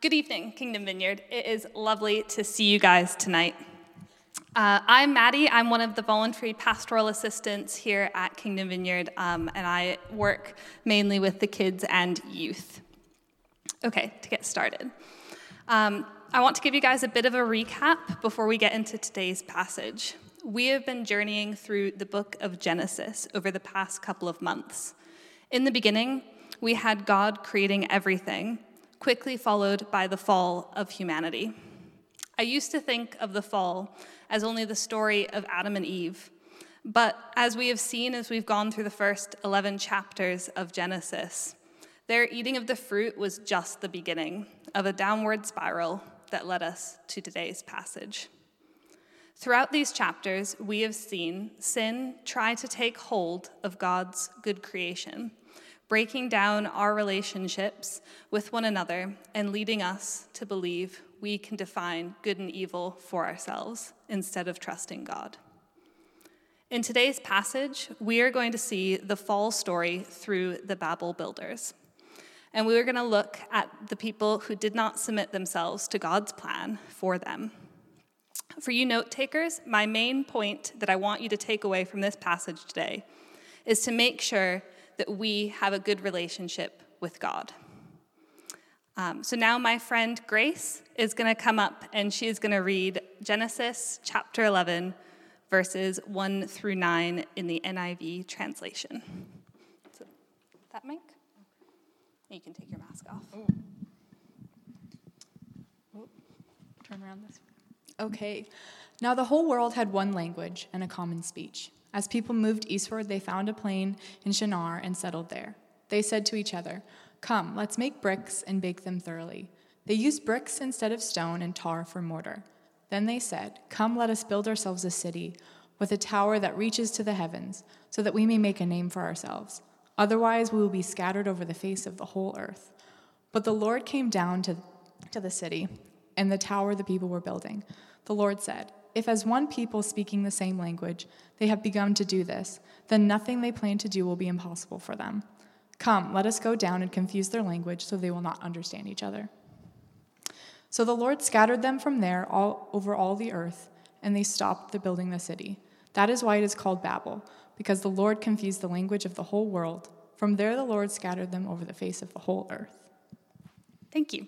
good evening, Kingdom Vineyard. It is lovely to see you guys tonight. Uh, I'm Maddie. I'm one of the voluntary pastoral assistants here at Kingdom Vineyard, um, and I work mainly with the kids and youth. Okay, to get started. Um, I want to give you guys a bit of a recap before we get into today's passage. We have been journeying through the book of Genesis over the past couple of months. In the beginning, we had God creating everything, quickly followed by the fall of humanity. I used to think of the fall as only the story of Adam and Eve. But as we have seen as we've gone through the first 11 chapters of Genesis, their eating of the fruit was just the beginning of a downward spiral that led us to today's passage. Throughout these chapters, we have seen sin try to take hold of God's good creation, breaking down our relationships with one another and leading us to believe we can define good and evil for ourselves instead of trusting God. In today's passage, we are going to see the fall story through the Babel builders. And we are going to look at the people who did not submit themselves to God's plan for them. For you note takers, my main point that I want you to take away from this passage today is to make sure that we have a good relationship with God. Um, so now my friend Grace is going to come up and she is going to read Genesis chapter 11, verses 1 through 9 in the NIV translation. So, that mic? You can take your mask off. Turn around this way. Okay. Now the whole world had one language and a common speech. As people moved eastward, they found a plain in Shinar and settled there. They said to each other, Come, let's make bricks and bake them thoroughly. They used bricks instead of stone and tar for mortar. Then they said, Come, let us build ourselves a city with a tower that reaches to the heavens, so that we may make a name for ourselves. Otherwise, we will be scattered over the face of the whole earth. But the Lord came down to, to the city and the tower the people were building. The Lord said, If as one people speaking the same language they have begun to do this, then nothing they plan to do will be impossible for them. Come, let us go down and confuse their language so they will not understand each other. So the Lord scattered them from there all over all the earth, and they stopped the building the city. That is why it is called Babel, because the Lord confused the language of the whole world. From there the Lord scattered them over the face of the whole earth. Thank you.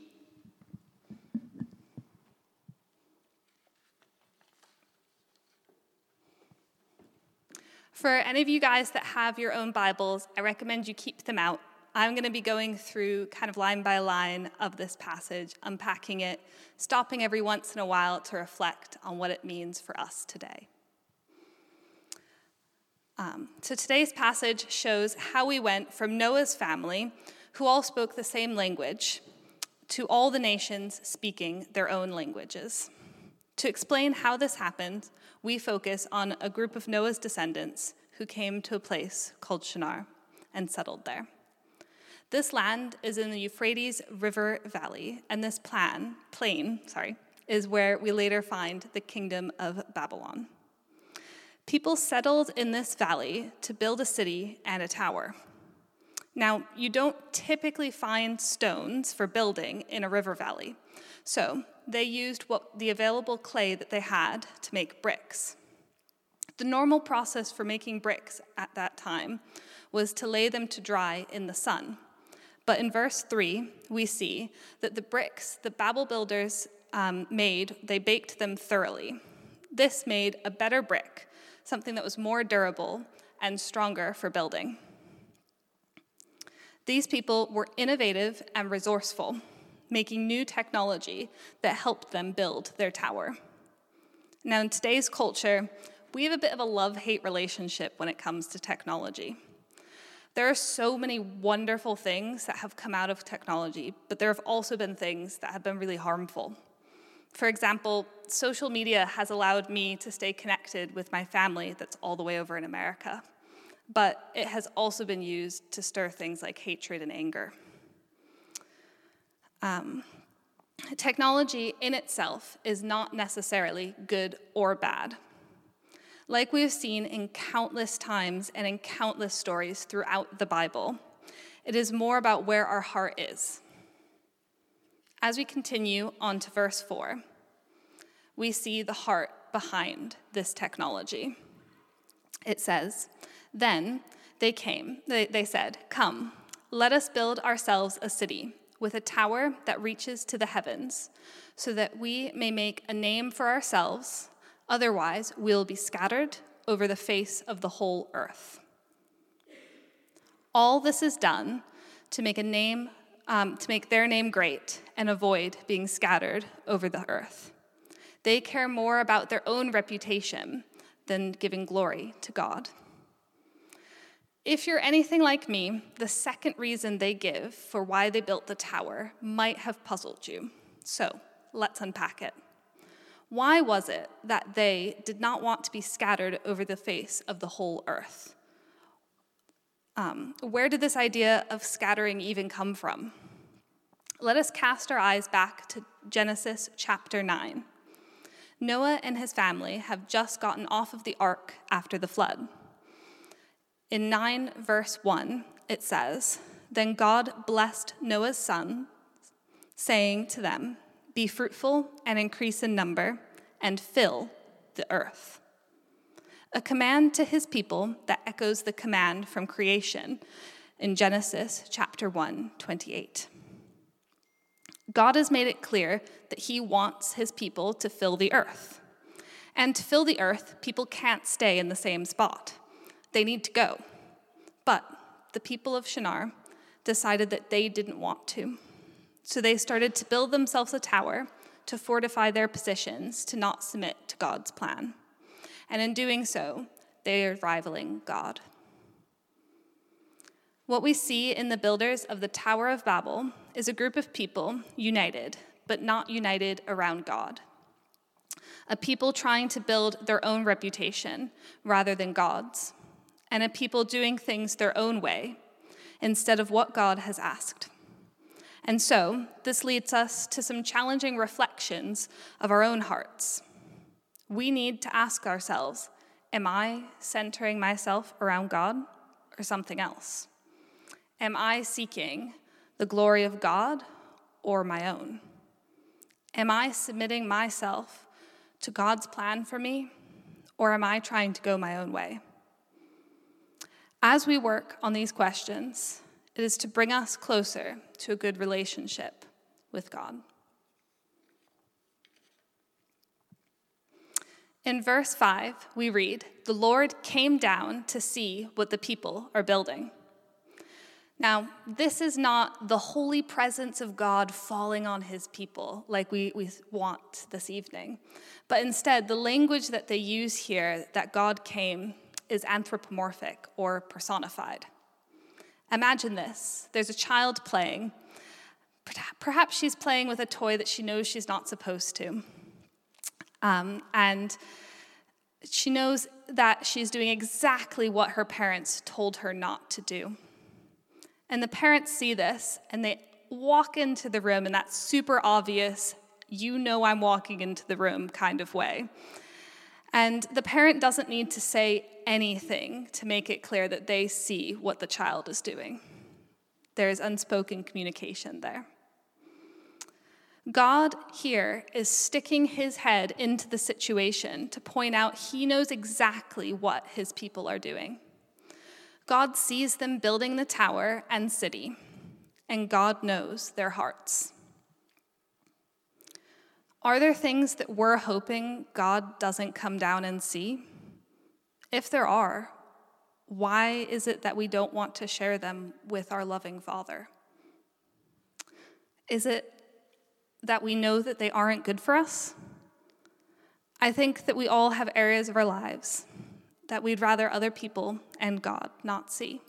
For any of you guys that have your own Bibles, I recommend you keep them out. I'm going to be going through kind of line by line of this passage, unpacking it, stopping every once in a while to reflect on what it means for us today. Um, so today's passage shows how we went from Noah's family, who all spoke the same language, to all the nations speaking their own languages. To explain how this happened, we focus on a group of Noah's descendants who came to a place called Shinar and settled there. This land is in the Euphrates River Valley, and this plan, plain, sorry, is where we later find the kingdom of Babylon. People settled in this valley to build a city and a tower. Now, you don't typically find stones for building in a river valley, so they used what the available clay that they had to make bricks. The normal process for making bricks at that time was to lay them to dry in the sun. But in verse 3, we see that the bricks the Babel builders um, made, they baked them thoroughly. This made a better brick, something that was more durable and stronger for building. These people were innovative and resourceful making new technology that helped them build their tower. Now, in today's culture, we have a bit of a love hate relationship when it comes to technology. There are so many wonderful things that have come out of technology, but there have also been things that have been really harmful. For example, social media has allowed me to stay connected with my family that's all the way over in America, but it has also been used to stir things like hatred and anger. Um, technology in itself is not necessarily good or bad. Like we have seen in countless times and in countless stories throughout the Bible, it is more about where our heart is. As we continue on to verse 4, we see the heart behind this technology. It says, Then they came, they, they said, Come, let us build ourselves a city with a tower that reaches to the heavens, so that we may make a name for ourselves. Otherwise, we'll be scattered over the face of the whole earth. All this is done to make a name, um, to make their name great and avoid being scattered over the earth. They care more about their own reputation than giving glory to God. If you're anything like me, the second reason they give for why they built the tower might have puzzled you. So let's unpack it. Why was it that they did not want to be scattered over the face of the whole earth? Um, where did this idea of scattering even come from? Let us cast our eyes back to Genesis chapter 9. Noah and his family have just gotten off of the ark after the flood. In 9, verse 1, it says, Then God blessed Noah's son, saying to them, Be fruitful and increase in number, and fill the earth. A command to his people that echoes the command from creation in Genesis chapter 1, 28. God has made it clear that he wants his people to fill the earth. And to fill the earth, people can't stay in the same spot. They need to go. But the people of Shinar decided that they didn't want to. So they started to build themselves a tower to fortify their positions to not submit to God's plan. And in doing so, they are rivaling God. What we see in the builders of the Tower of Babel is a group of people united, but not united around God. A people trying to build their own reputation rather than God's and a people doing things their own way instead of what God has asked. And so, this leads us to some challenging reflections of our own hearts. We need to ask ourselves Am I centering myself around God or something else? Am I seeking the glory of God or my own? Am I submitting myself to God's plan for me or am I trying to go my own way? As we work on these questions, it is to bring us closer to a good relationship with God. In verse 5, we read, The Lord came down to see what the people are building. Now, this is not the holy presence of God falling on his people like we, we want this evening, but instead, the language that they use here, that God came, is anthropomorphic or personified. Imagine this there's a child playing. Perhaps she's playing with a toy that she knows she's not supposed to. Um, and she knows that she's doing exactly what her parents told her not to do. And the parents see this and they walk into the room in that super obvious, you know I'm walking into the room kind of way. And the parent doesn't need to say anything to make it clear that they see what the child is doing. There is unspoken communication there. God here is sticking his head into the situation to point out he knows exactly what his people are doing. God sees them building the tower and city, and God knows their hearts. Are there things that we're hoping God doesn't come down and see? If there are, why is it that we don't want to share them with our loving Father? Is it that we know that they aren't good for us? I think that we all have areas of our lives that we'd rather other people and God not see.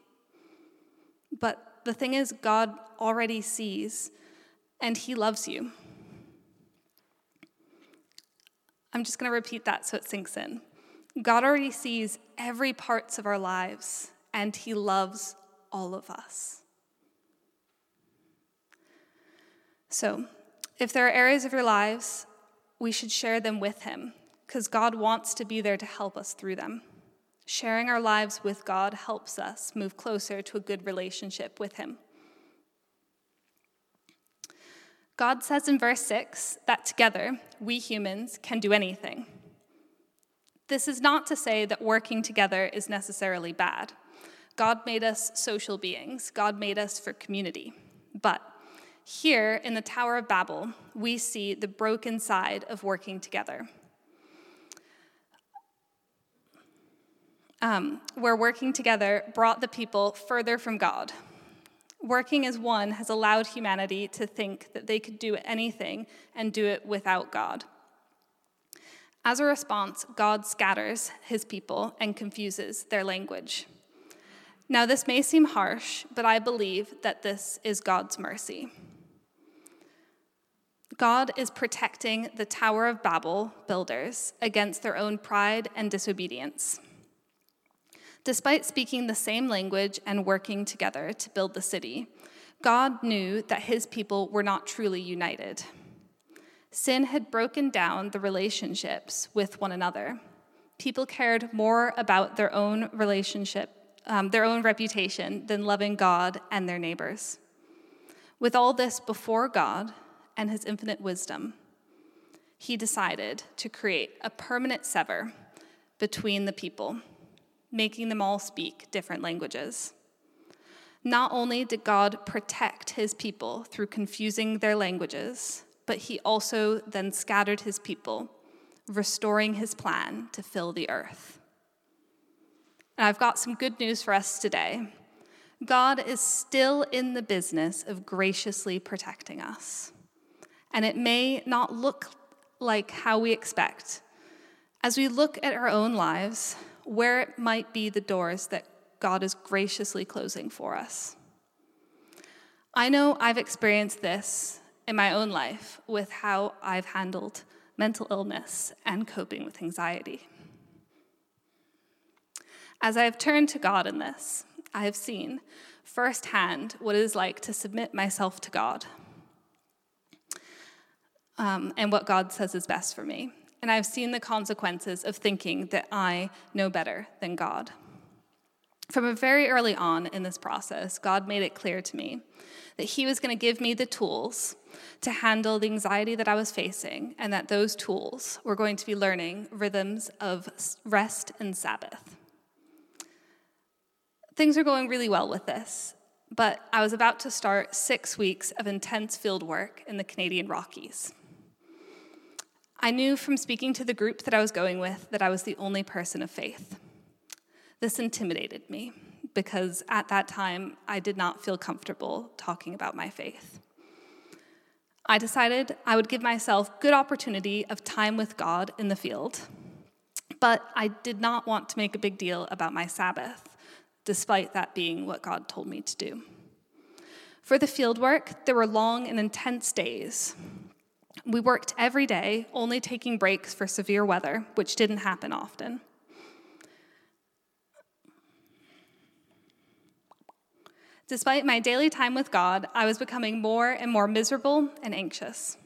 But the thing is, God already sees and He loves you. I'm just going to repeat that so it sinks in. God already sees every parts of our lives and he loves all of us. So, if there are areas of your lives, we should share them with him because God wants to be there to help us through them. Sharing our lives with God helps us move closer to a good relationship with him. God says in verse 6 that together, we humans can do anything. This is not to say that working together is necessarily bad. God made us social beings, God made us for community. But here in the Tower of Babel, we see the broken side of working together. Um, where working together brought the people further from God. Working as one has allowed humanity to think that they could do anything and do it without God. As a response, God scatters his people and confuses their language. Now, this may seem harsh, but I believe that this is God's mercy. God is protecting the Tower of Babel builders against their own pride and disobedience. Despite speaking the same language and working together to build the city, God knew that his people were not truly united. Sin had broken down the relationships with one another. People cared more about their own relationship um, their own reputation than loving God and their neighbors. With all this before God and his infinite wisdom, he decided to create a permanent sever between the people, making them all speak different languages. Not only did God protect his people through confusing their languages, but he also then scattered his people, restoring his plan to fill the earth. And I've got some good news for us today. God is still in the business of graciously protecting us. And it may not look like how we expect. As we look at our own lives, where it might be the doors that God is graciously closing for us. I know I've experienced this in my own life with how I've handled mental illness and coping with anxiety. As I have turned to God in this, I have seen firsthand what it is like to submit myself to God um, and what God says is best for me. And I've seen the consequences of thinking that I know better than God. From a very early on in this process, God made it clear to me that He was going to give me the tools to handle the anxiety that I was facing, and that those tools were going to be learning rhythms of rest and Sabbath. Things are going really well with this, but I was about to start six weeks of intense field work in the Canadian Rockies. I knew from speaking to the group that I was going with that I was the only person of faith. This intimidated me because at that time I did not feel comfortable talking about my faith. I decided I would give myself good opportunity of time with God in the field, but I did not want to make a big deal about my Sabbath despite that being what God told me to do. For the field work, there were long and intense days. We worked every day, only taking breaks for severe weather, which didn't happen often. Despite my daily time with God, I was becoming more and more miserable and anxious.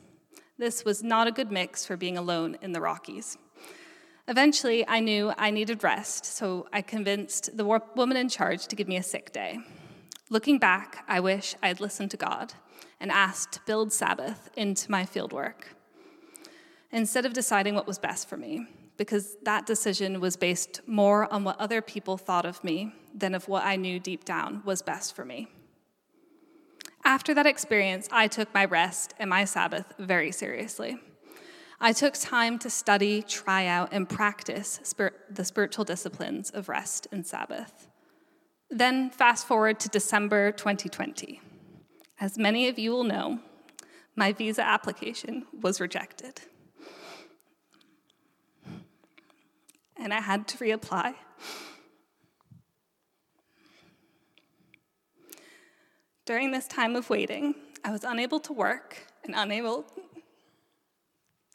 This was not a good mix for being alone in the Rockies. Eventually, I knew I needed rest, so I convinced the woman in charge to give me a sick day. Looking back, I wish I had listened to God and asked to build Sabbath into my fieldwork instead of deciding what was best for me, because that decision was based more on what other people thought of me than of what I knew deep down was best for me. After that experience, I took my rest and my Sabbath very seriously. I took time to study, try out, and practice the spiritual disciplines of rest and Sabbath. Then, fast forward to December 2020. As many of you will know, my visa application was rejected. And I had to reapply. During this time of waiting, I was unable to work and unable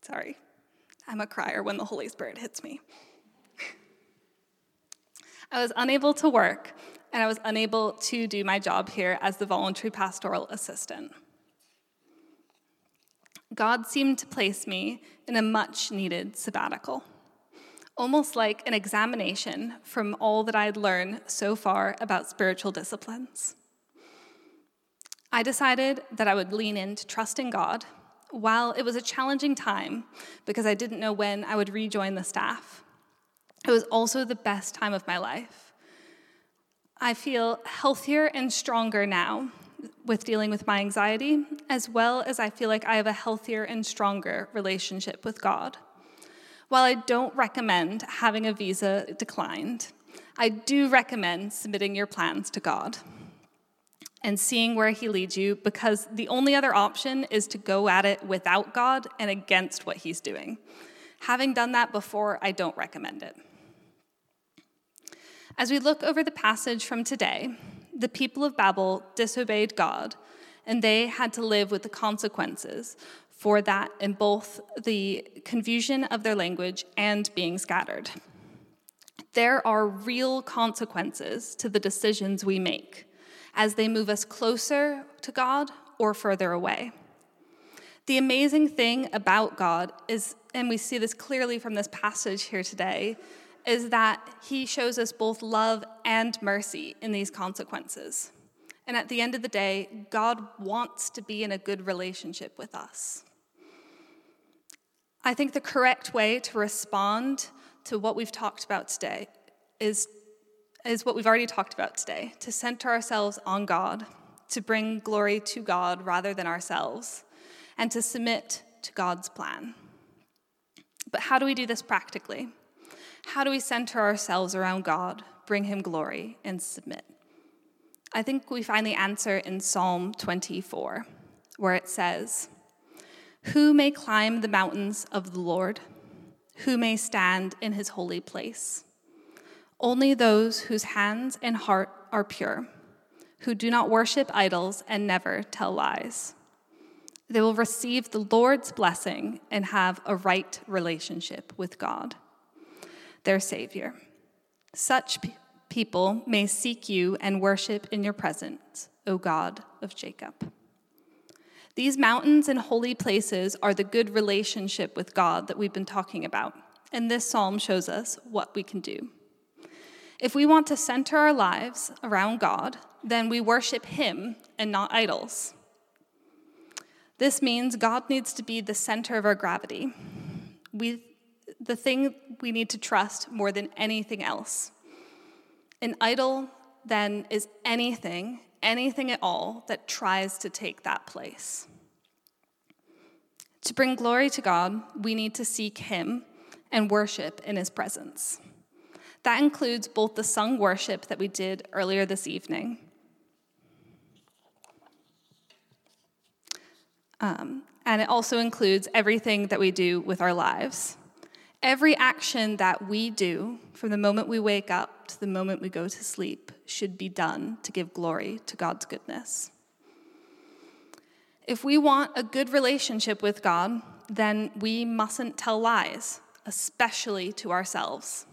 Sorry, I'm a crier when the Holy Spirit hits me. I was unable to work, and I was unable to do my job here as the voluntary pastoral assistant. God seemed to place me in a much needed sabbatical, almost like an examination from all that I'd learned so far about spiritual disciplines. I decided that I would lean into trusting God while it was a challenging time because I didn't know when I would rejoin the staff. It was also the best time of my life. I feel healthier and stronger now with dealing with my anxiety, as well as I feel like I have a healthier and stronger relationship with God. While I don't recommend having a visa declined, I do recommend submitting your plans to God and seeing where He leads you because the only other option is to go at it without God and against what He's doing. Having done that before, I don't recommend it. As we look over the passage from today, the people of Babel disobeyed God, and they had to live with the consequences for that in both the confusion of their language and being scattered. There are real consequences to the decisions we make as they move us closer to God or further away. The amazing thing about God is, and we see this clearly from this passage here today, is that he shows us both love and mercy in these consequences. And at the end of the day, God wants to be in a good relationship with us. I think the correct way to respond to what we've talked about today is, is what we've already talked about today to center ourselves on God, to bring glory to God rather than ourselves, and to submit to God's plan. But how do we do this practically? How do we center ourselves around God, bring Him glory, and submit? I think we find the answer in Psalm 24, where it says, Who may climb the mountains of the Lord? Who may stand in his holy place? Only those whose hands and heart are pure, who do not worship idols and never tell lies. They will receive the Lord's blessing and have a right relationship with God their Savior. Such pe- people may seek you and worship in your presence, O God of Jacob. These mountains and holy places are the good relationship with God that we've been talking about, and this psalm shows us what we can do. If we want to center our lives around God, then we worship Him and not idols. This means God needs to be the center of our gravity. We the thing we need to trust more than anything else. An idol, then, is anything, anything at all that tries to take that place. To bring glory to God, we need to seek Him and worship in His presence. That includes both the sung worship that we did earlier this evening. Um, and it also includes everything that we do with our lives. Every action that we do, from the moment we wake up to the moment we go to sleep, should be done to give glory to God's goodness. If we want a good relationship with God, then we mustn't tell lies, especially to ourselves.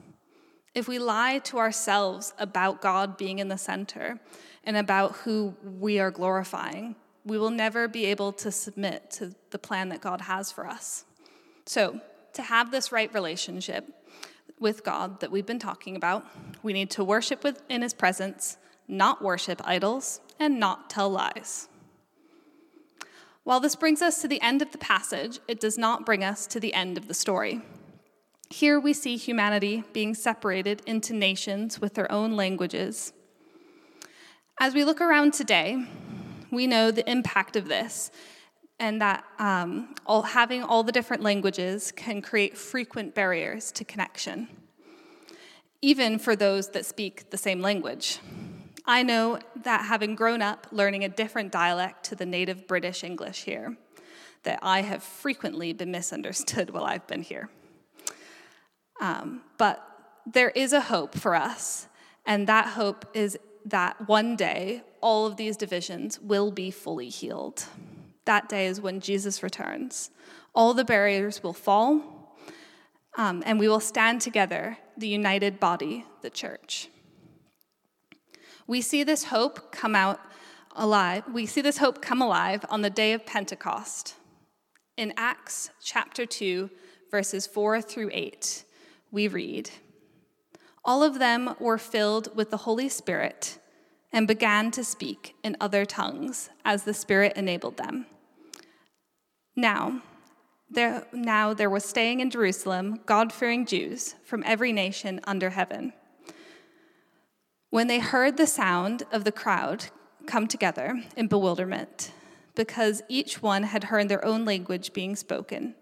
If we lie to ourselves about God being in the center and about who we are glorifying, we will never be able to submit to the plan that God has for us. So, to have this right relationship with God that we've been talking about, we need to worship in His presence, not worship idols, and not tell lies. While this brings us to the end of the passage, it does not bring us to the end of the story. Here we see humanity being separated into nations with their own languages. As we look around today, we know the impact of this and that um, all, having all the different languages can create frequent barriers to connection, even for those that speak the same language. I know that having grown up learning a different dialect to the native British English here, that I have frequently been misunderstood while I've been here. Um, but there is a hope for us, and that hope is that one day all of these divisions will be fully healed that day is when Jesus returns. All the barriers will fall, um, and we will stand together, the united body, the church. We see this hope come out alive. We see this hope come alive on the day of Pentecost. In Acts chapter 2, verses 4 through 8, we read All of them were filled with the Holy Spirit and began to speak in other tongues as the Spirit enabled them. Now, there, now there was staying in Jerusalem God fearing Jews from every nation under heaven. When they heard the sound of the crowd come together in bewilderment, because each one had heard their own language being spoken,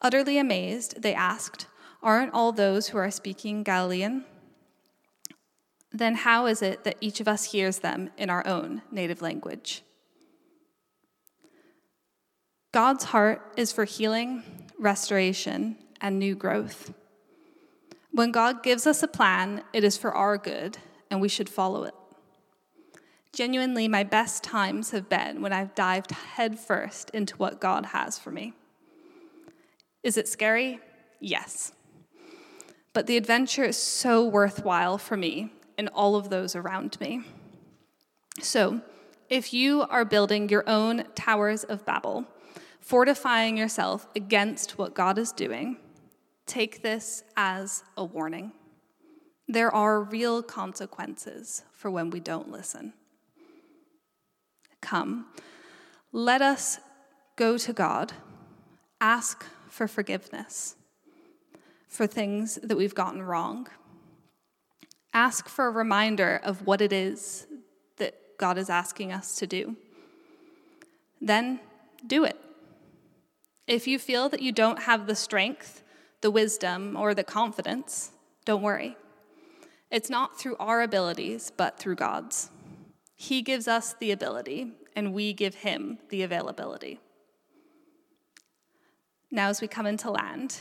utterly amazed, they asked, Aren't all those who are speaking Galilean? then how is it that each of us hears them in our own native language? God's heart is for healing, restoration, and new growth. When God gives us a plan, it is for our good, and we should follow it. Genuinely, my best times have been when I've dived headfirst into what God has for me. Is it scary? Yes. But the adventure is so worthwhile for me and all of those around me. So, if you are building your own towers of Babel, fortifying yourself against what God is doing, take this as a warning. There are real consequences for when we don't listen. Come, let us go to God, ask for forgiveness for things that we've gotten wrong Ask for a reminder of what it is that God is asking us to do. Then do it. If you feel that you don't have the strength, the wisdom, or the confidence, don't worry. It's not through our abilities, but through God's. He gives us the ability, and we give Him the availability. Now, as we come into land,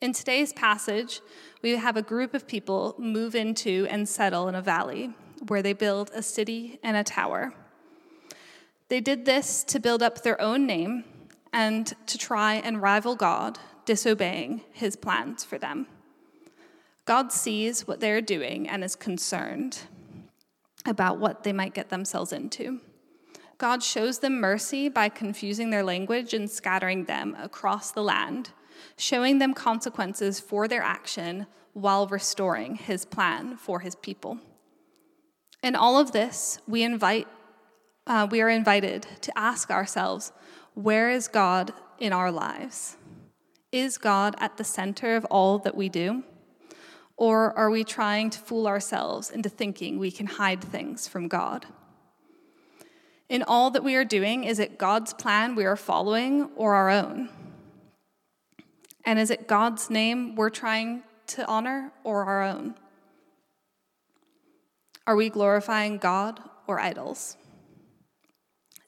in today's passage, we have a group of people move into and settle in a valley where they build a city and a tower. They did this to build up their own name and to try and rival God, disobeying his plans for them. God sees what they're doing and is concerned about what they might get themselves into. God shows them mercy by confusing their language and scattering them across the land showing them consequences for their action while restoring his plan for his people. In all of this, we invite uh, we are invited to ask ourselves, where is God in our lives? Is God at the center of all that we do? Or are we trying to fool ourselves into thinking we can hide things from God? In all that we are doing, is it God's plan we are following or our own? And is it God's name we're trying to honor or our own? Are we glorifying God or idols?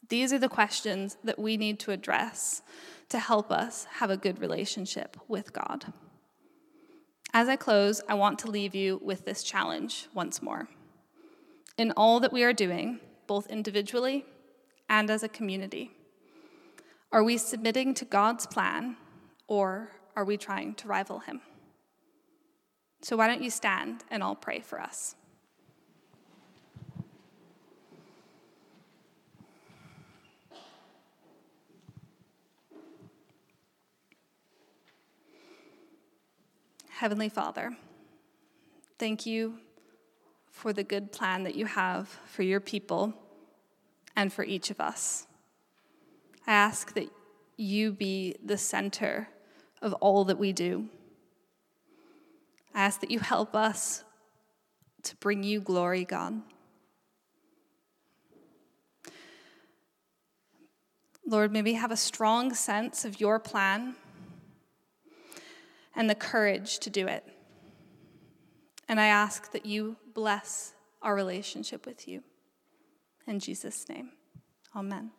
These are the questions that we need to address to help us have a good relationship with God. As I close, I want to leave you with this challenge once more. In all that we are doing, both individually and as a community, are we submitting to God's plan or are we trying to rival him? So, why don't you stand and I'll pray for us? Heavenly Father, thank you for the good plan that you have for your people and for each of us. I ask that you be the center of all that we do. I ask that you help us to bring you glory, God. Lord, may we have a strong sense of your plan and the courage to do it. And I ask that you bless our relationship with you. In Jesus' name, amen.